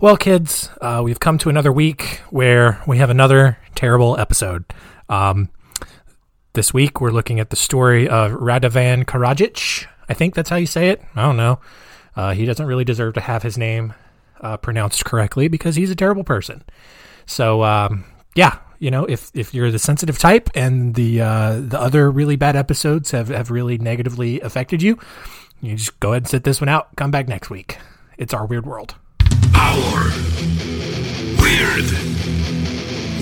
Well, kids, uh, we've come to another week where we have another terrible episode. Um, this week, we're looking at the story of Radovan Karadzic. I think that's how you say it. I don't know. Uh, he doesn't really deserve to have his name uh, pronounced correctly because he's a terrible person. So, um, yeah, you know, if if you're the sensitive type and the uh, the other really bad episodes have, have really negatively affected you, you just go ahead and sit this one out. Come back next week. It's our weird world. Our weird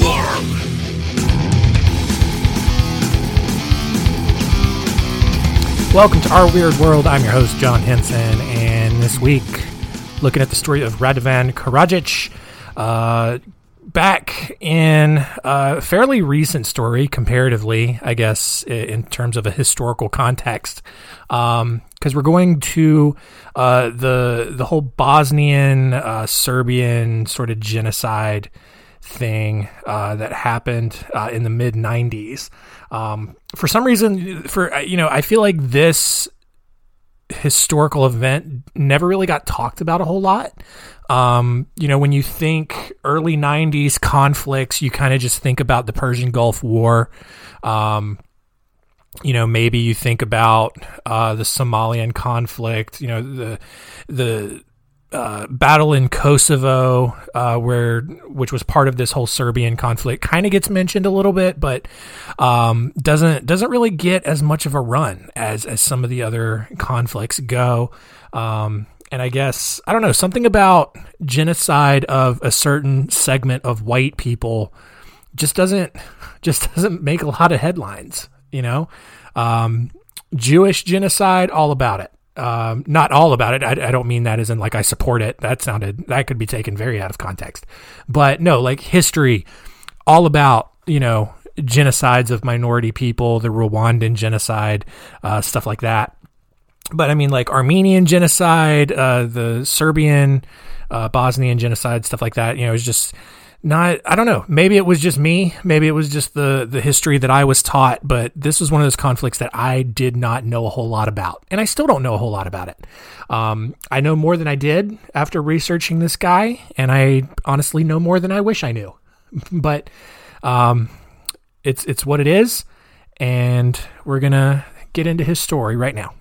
world. Welcome to Our Weird World. I'm your host, John Henson, and this week, looking at the story of Radovan Karadzic. Uh, back in a fairly recent story, comparatively, I guess, in terms of a historical context, because um, we're going to uh, the the whole Bosnian uh, Serbian sort of genocide thing uh, that happened uh, in the mid '90s. Um, for some reason, for uh, you know, I feel like this historical event never really got talked about a whole lot. Um, you know, when you think early 90s conflicts, you kind of just think about the Persian Gulf War. Um, you know, maybe you think about uh, the Somalian conflict, you know, the the uh, battle in Kosovo, uh, where which was part of this whole Serbian conflict, kind of gets mentioned a little bit, but um, doesn't doesn't really get as much of a run as as some of the other conflicts go. Um, and I guess I don't know something about genocide of a certain segment of white people just doesn't just doesn't make a lot of headlines. You know, um, Jewish genocide, all about it. Um, not all about it. I, I, don't mean that as in like I support it. That sounded that could be taken very out of context. But no, like history, all about you know genocides of minority people, the Rwandan genocide, uh, stuff like that. But I mean, like Armenian genocide, uh, the Serbian, uh, Bosnian genocide, stuff like that. You know, it's just not I don't know. Maybe it was just me. Maybe it was just the the history that I was taught, but this was one of those conflicts that I did not know a whole lot about. And I still don't know a whole lot about it. Um, I know more than I did after researching this guy, and I honestly know more than I wish I knew. but um, it's it's what it is, and we're going to get into his story right now.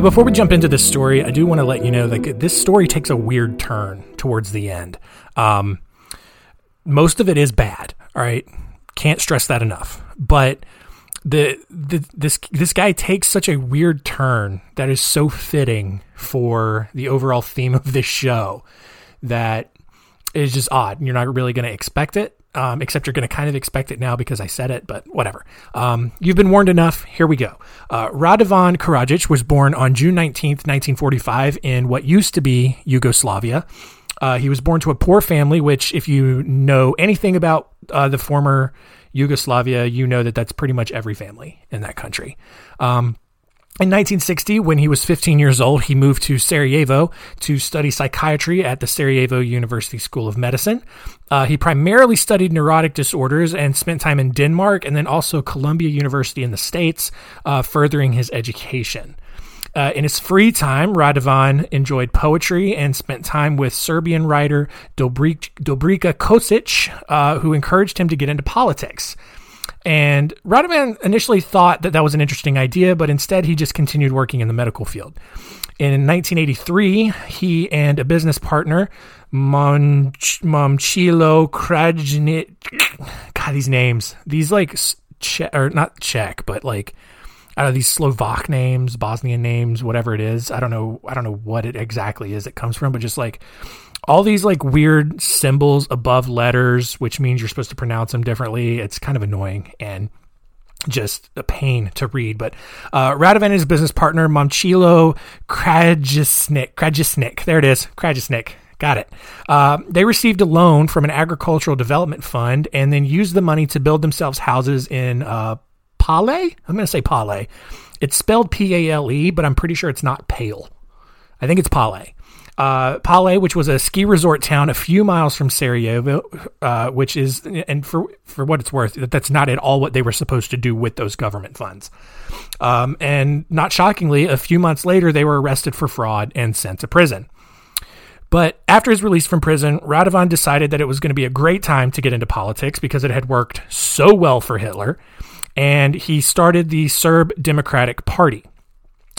Before we jump into this story, I do want to let you know that this story takes a weird turn towards the end. Um, most of it is bad. All right, can't stress that enough. But the, the this this guy takes such a weird turn that is so fitting for the overall theme of this show that is just odd. You're not really going to expect it um, except you're going to kind of expect it now because I said it, but whatever. Um, you've been warned enough. Here we go. Uh, Radovan Karadzic was born on June 19th, 1945, in what used to be Yugoslavia. Uh, he was born to a poor family, which, if you know anything about uh, the former Yugoslavia, you know that that's pretty much every family in that country. Um, in 1960, when he was 15 years old, he moved to Sarajevo to study psychiatry at the Sarajevo University School of Medicine. Uh, he primarily studied neurotic disorders and spent time in Denmark and then also Columbia University in the States, uh, furthering his education. Uh, in his free time, Radovan enjoyed poetry and spent time with Serbian writer Dobrica Kosic, uh, who encouraged him to get into politics. And Radovan initially thought that that was an interesting idea, but instead he just continued working in the medical field. In 1983, he and a business partner, Momchilo Krajnic, God, these names, these like, Czech, or not Czech, but like, out don't these Slovak names, Bosnian names, whatever it is. I don't know. I don't know what it exactly is it comes from, but just like all these like weird symbols above letters, which means you're supposed to pronounce them differently. It's kind of annoying and just a pain to read. But uh, Radovan and his business partner, Momchilo Krajisnik, Krajisnik, there it is, Krajisnik. Got it. Uh, they received a loan from an agricultural development fund and then used the money to build themselves houses in uh, Pale. I'm going to say Pale. It's spelled P A L E, but I'm pretty sure it's not Pale. I think it's Pale. Uh, Pale, which was a ski resort town a few miles from Sarajevo, uh, which is, and for for what it's worth, that's not at all what they were supposed to do with those government funds. Um, and not shockingly, a few months later, they were arrested for fraud and sent to prison. But after his release from prison, Radovan decided that it was going to be a great time to get into politics because it had worked so well for Hitler, and he started the Serb Democratic Party.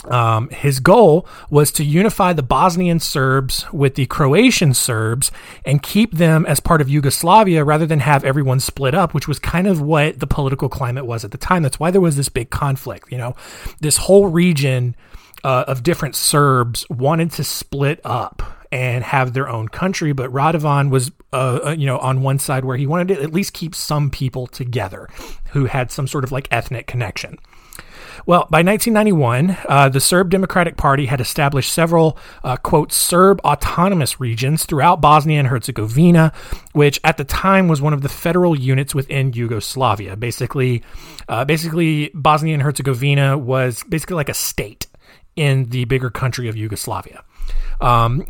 Um, his goal was to unify the Bosnian Serbs with the Croatian Serbs and keep them as part of Yugoslavia rather than have everyone split up, which was kind of what the political climate was at the time. That's why there was this big conflict. You know, this whole region uh, of different Serbs wanted to split up and have their own country, but Radovan was, uh, uh, you know, on one side where he wanted to at least keep some people together who had some sort of like ethnic connection. Well, by 1991, uh, the Serb Democratic Party had established several, uh, quote, Serb autonomous regions throughout Bosnia and Herzegovina, which at the time was one of the federal units within Yugoslavia. Basically, uh, basically, Bosnia and Herzegovina was basically like a state in the bigger country of Yugoslavia. Um,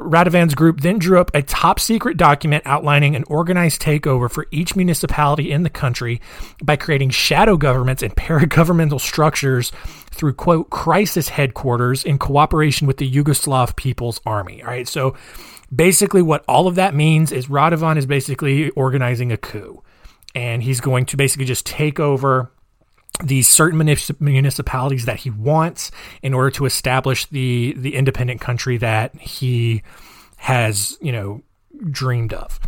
Radovan's group then drew up a top secret document outlining an organized takeover for each municipality in the country by creating shadow governments and paragovernmental structures through quote crisis headquarters in cooperation with the Yugoslav People's Army. All right, so basically what all of that means is Radovan is basically organizing a coup and he's going to basically just take over these certain municipalities that he wants in order to establish the the independent country that he has you know dreamed of.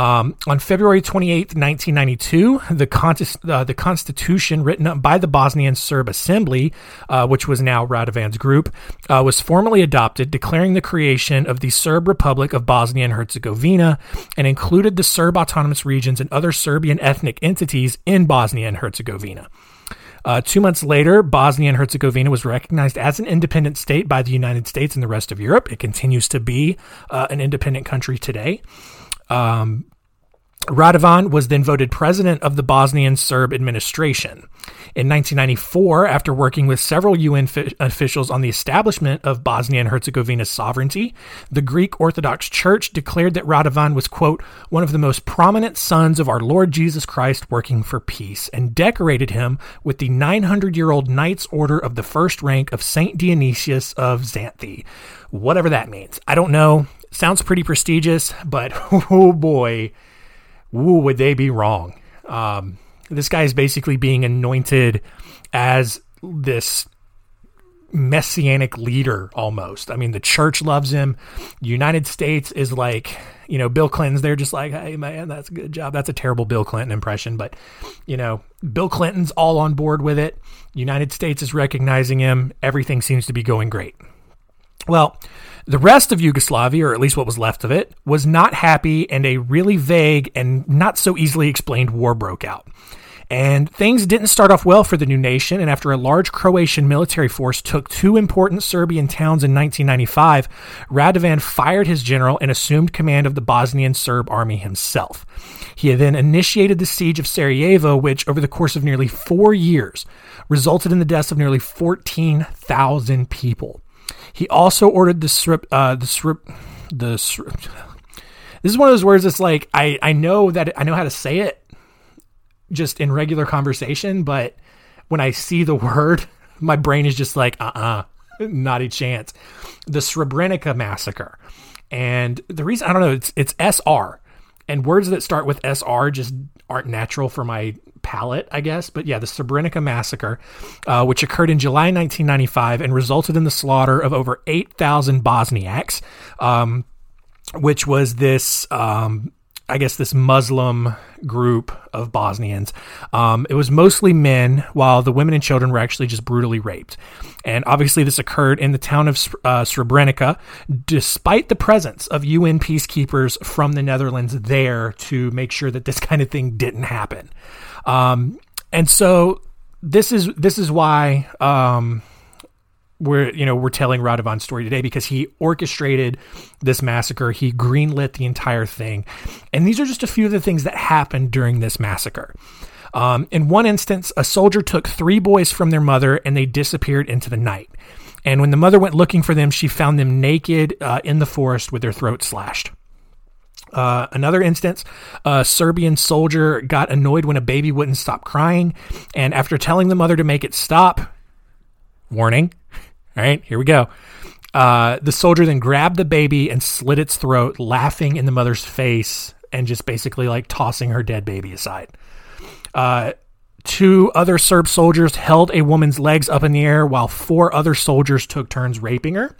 Um, on February 28, 1992, the, con- uh, the constitution written up by the Bosnian Serb Assembly, uh, which was now Radovan's group, uh, was formally adopted, declaring the creation of the Serb Republic of Bosnia and Herzegovina and included the Serb autonomous regions and other Serbian ethnic entities in Bosnia and Herzegovina. Uh, two months later, Bosnia and Herzegovina was recognized as an independent state by the United States and the rest of Europe. It continues to be uh, an independent country today. Um, Radovan was then voted president of the Bosnian Serb administration. In 1994, after working with several UN fi- officials on the establishment of Bosnia and Herzegovina's sovereignty, the Greek Orthodox Church declared that Radovan was, quote, one of the most prominent sons of our Lord Jesus Christ working for peace, and decorated him with the 900 year old Knight's Order of the First Rank of St. Dionysius of Xanthi. Whatever that means. I don't know. Sounds pretty prestigious, but oh boy would they be wrong? Um, this guy is basically being anointed as this messianic leader almost. I mean, the church loves him. United States is like, you know, Bill Clinton's they're just like, hey man, that's a good job. That's a terrible Bill Clinton impression, but you know, Bill Clinton's all on board with it. United States is recognizing him. Everything seems to be going great. Well, the rest of Yugoslavia, or at least what was left of it, was not happy, and a really vague and not so easily explained war broke out. And things didn't start off well for the new nation, and after a large Croatian military force took two important Serbian towns in 1995, Radovan fired his general and assumed command of the Bosnian Serb army himself. He then initiated the siege of Sarajevo, which, over the course of nearly four years, resulted in the deaths of nearly 14,000 people. He also ordered the strip, uh, the strip, the strip. This is one of those words that's like I I know that I know how to say it, just in regular conversation, but when I see the word, my brain is just like uh uh-uh, uh not a chance. The Srebrenica massacre, and the reason I don't know it's it's SR, and words that start with SR just aren't natural for my palate, I guess. But yeah, the Srebrenica massacre, uh, which occurred in July 1995 and resulted in the slaughter of over 8,000 Bosniaks, um, which was this. Um, I guess this Muslim group of Bosnians. Um, it was mostly men, while the women and children were actually just brutally raped. And obviously, this occurred in the town of uh, Srebrenica, despite the presence of UN peacekeepers from the Netherlands there to make sure that this kind of thing didn't happen. Um, and so this is this is why um, we're you know we're telling Radovan's story today because he orchestrated this massacre. He greenlit the entire thing, and these are just a few of the things that happened during this massacre. Um, in one instance, a soldier took three boys from their mother and they disappeared into the night. And when the mother went looking for them, she found them naked uh, in the forest with their throats slashed. Uh, another instance, a Serbian soldier got annoyed when a baby wouldn't stop crying, and after telling the mother to make it stop, warning, all right, here we go. Uh, the soldier then grabbed the baby and slit its throat, laughing in the mother's face and just basically like tossing her dead baby aside. Uh, two other Serb soldiers held a woman's legs up in the air while four other soldiers took turns raping her.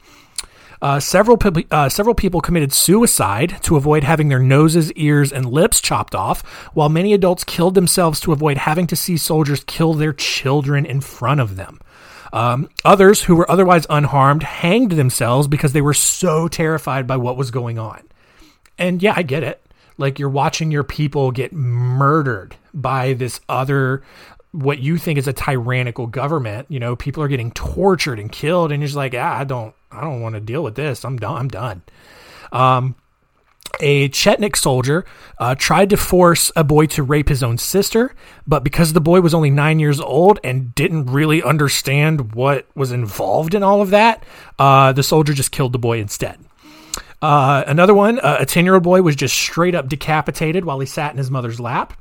Uh, several uh, several people committed suicide to avoid having their noses, ears, and lips chopped off, while many adults killed themselves to avoid having to see soldiers kill their children in front of them. Um, others who were otherwise unharmed hanged themselves because they were so terrified by what was going on. And yeah, I get it. Like you're watching your people get murdered by this other what you think is a tyrannical government. You know, people are getting tortured and killed, and you're just like, ah, I don't, I don't want to deal with this. I'm done. I'm done. Um, a Chetnik soldier uh, tried to force a boy to rape his own sister, but because the boy was only nine years old and didn't really understand what was involved in all of that, uh, the soldier just killed the boy instead. Uh, another one, uh, a 10 year old boy was just straight up decapitated while he sat in his mother's lap.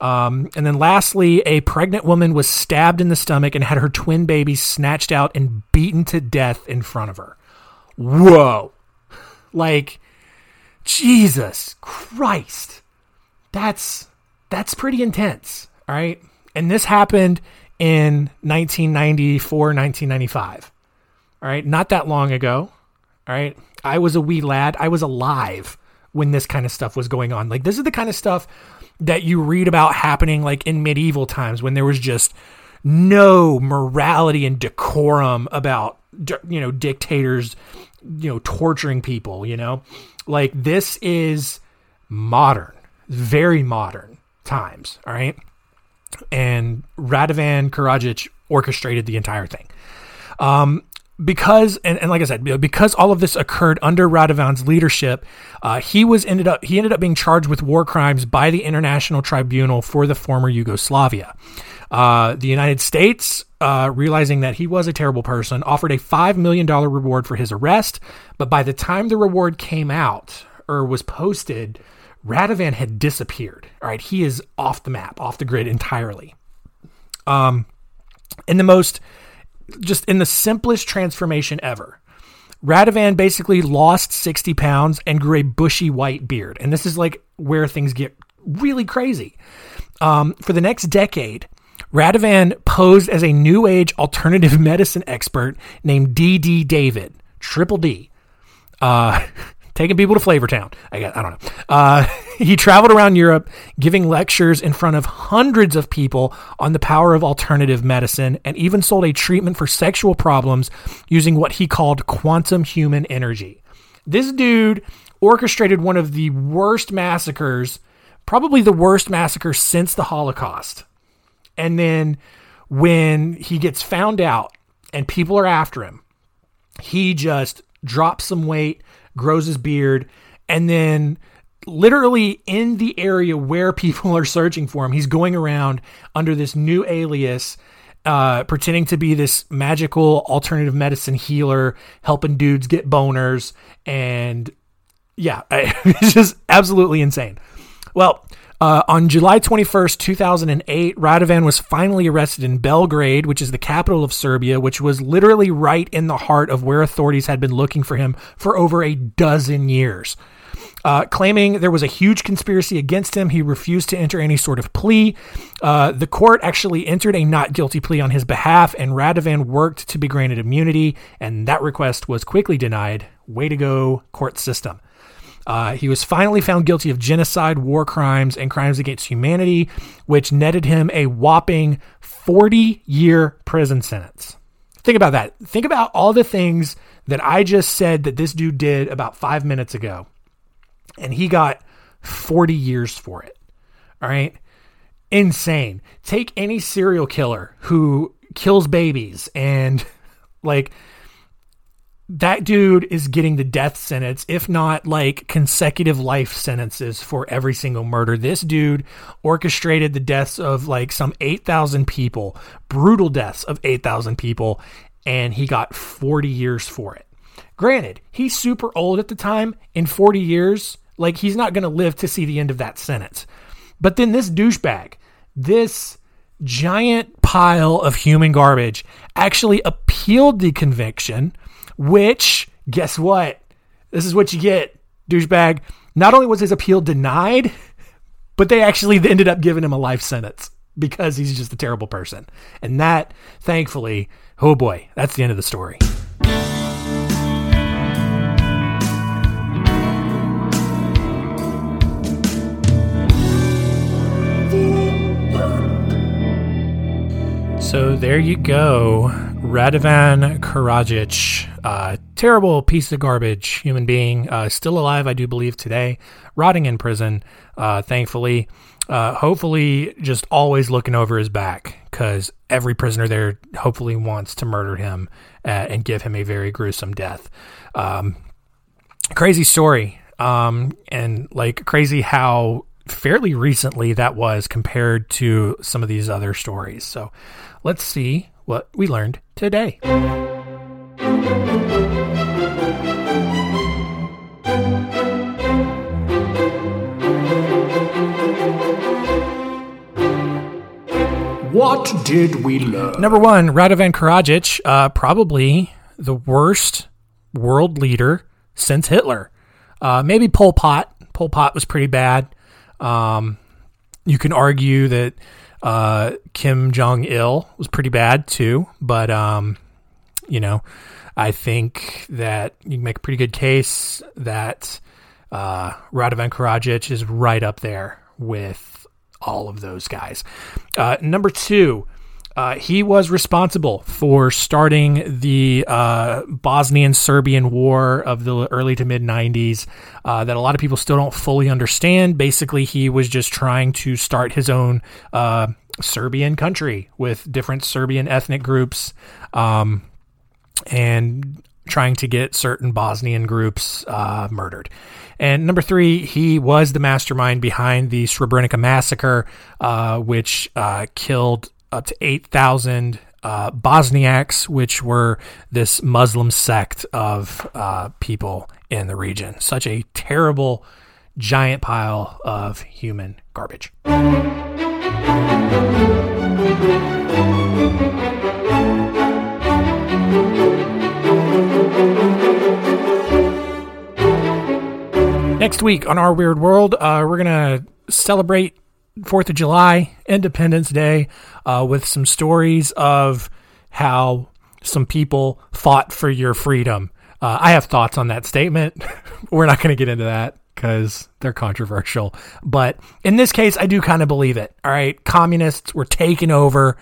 Um, and then lastly, a pregnant woman was stabbed in the stomach and had her twin babies snatched out and beaten to death in front of her. Whoa. Like, Jesus Christ. That's that's pretty intense, all right? And this happened in 1994, 1995. All right, not that long ago. All right? I was a wee lad. I was alive when this kind of stuff was going on. Like this is the kind of stuff that you read about happening like in medieval times when there was just no morality and decorum about you know dictators you know torturing people, you know? Like this is modern, very modern times, all right? And Radovan Karadzic orchestrated the entire thing. Um, because and, and like I said, because all of this occurred under Radovan's leadership, uh, he was ended up he ended up being charged with war crimes by the International Tribunal for the former Yugoslavia. Uh, the United States, uh, realizing that he was a terrible person, offered a $5 million reward for his arrest. But by the time the reward came out or was posted, Radovan had disappeared. All right, he is off the map, off the grid entirely. Um, in the most, just in the simplest transformation ever, Radovan basically lost 60 pounds and grew a bushy white beard. And this is like where things get really crazy. Um, for the next decade, Radovan posed as a new age alternative medicine expert named D.D. David, Triple D. Uh, taking people to Flavortown. I guess, I don't know. Uh, he traveled around Europe giving lectures in front of hundreds of people on the power of alternative medicine and even sold a treatment for sexual problems using what he called quantum human energy. This dude orchestrated one of the worst massacres, probably the worst massacre since the Holocaust. And then when he gets found out and people are after him, he just drops some weight, grows his beard, and then literally in the area where people are searching for him, he's going around under this new alias. Uh, pretending to be this magical alternative medicine healer, helping dudes get boners, and yeah, it's just absolutely insane. Well, uh, on July 21st, 2008, Radovan was finally arrested in Belgrade, which is the capital of Serbia, which was literally right in the heart of where authorities had been looking for him for over a dozen years. Uh, claiming there was a huge conspiracy against him, he refused to enter any sort of plea. Uh, the court actually entered a not guilty plea on his behalf, and Radovan worked to be granted immunity, and that request was quickly denied. Way to go, court system. Uh, he was finally found guilty of genocide, war crimes, and crimes against humanity, which netted him a whopping 40 year prison sentence. Think about that. Think about all the things that I just said that this dude did about five minutes ago. And he got 40 years for it. All right. Insane. Take any serial killer who kills babies and like that dude is getting the death sentence, if not like consecutive life sentences for every single murder. This dude orchestrated the deaths of like some 8,000 people, brutal deaths of 8,000 people. and he got 40 years for it. Granted, he's super old at the time. In 40 years, like he's not going to live to see the end of that sentence. But then this douchebag, this giant pile of human garbage, actually appealed the conviction, which, guess what? This is what you get, douchebag. Not only was his appeal denied, but they actually ended up giving him a life sentence because he's just a terrible person. And that, thankfully, oh boy, that's the end of the story. So there you go. Radovan Karadzic, uh, terrible piece of garbage human being, uh, still alive, I do believe, today, rotting in prison, uh, thankfully. Uh, hopefully, just always looking over his back because every prisoner there hopefully wants to murder him uh, and give him a very gruesome death. Um, crazy story. Um, and like crazy how fairly recently that was compared to some of these other stories. So let's see what we learned today. What did we learn? Number one, Radovan Karadzic, uh, probably the worst world leader since Hitler. Uh, maybe Pol Pot. Pol Pot was pretty bad. Um, you can argue that uh, Kim Jong Il was pretty bad too, but um, you know, I think that you can make a pretty good case that uh, Radovan Karadzic is right up there with all of those guys. Uh, number two, uh, he was responsible for starting the uh, Bosnian Serbian War of the early to mid 90s uh, that a lot of people still don't fully understand. Basically, he was just trying to start his own uh, Serbian country with different Serbian ethnic groups um, and trying to get certain Bosnian groups uh, murdered. And number three, he was the mastermind behind the Srebrenica massacre, uh, which killed up to 8,000 uh, Bosniaks, which were this Muslim sect of uh, people in the region. Such a terrible, giant pile of human garbage. Next week on Our Weird World, uh, we're going to celebrate Fourth of July, Independence Day, uh, with some stories of how some people fought for your freedom. Uh, I have thoughts on that statement. We're not going to get into that because they're controversial. But in this case, I do kind of believe it. All right. Communists were taken over,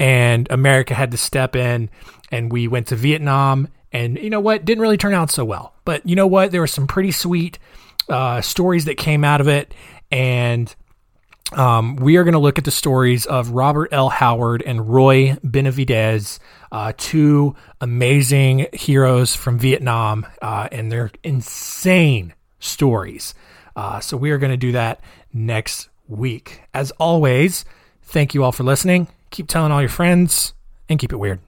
and America had to step in, and we went to Vietnam. And you know what? Didn't really turn out so well. But you know what? There were some pretty sweet uh, stories that came out of it. And um, we are going to look at the stories of Robert L. Howard and Roy Benavidez, uh, two amazing heroes from Vietnam, uh, and their insane stories. Uh, so we are going to do that next week. As always, thank you all for listening. Keep telling all your friends and keep it weird.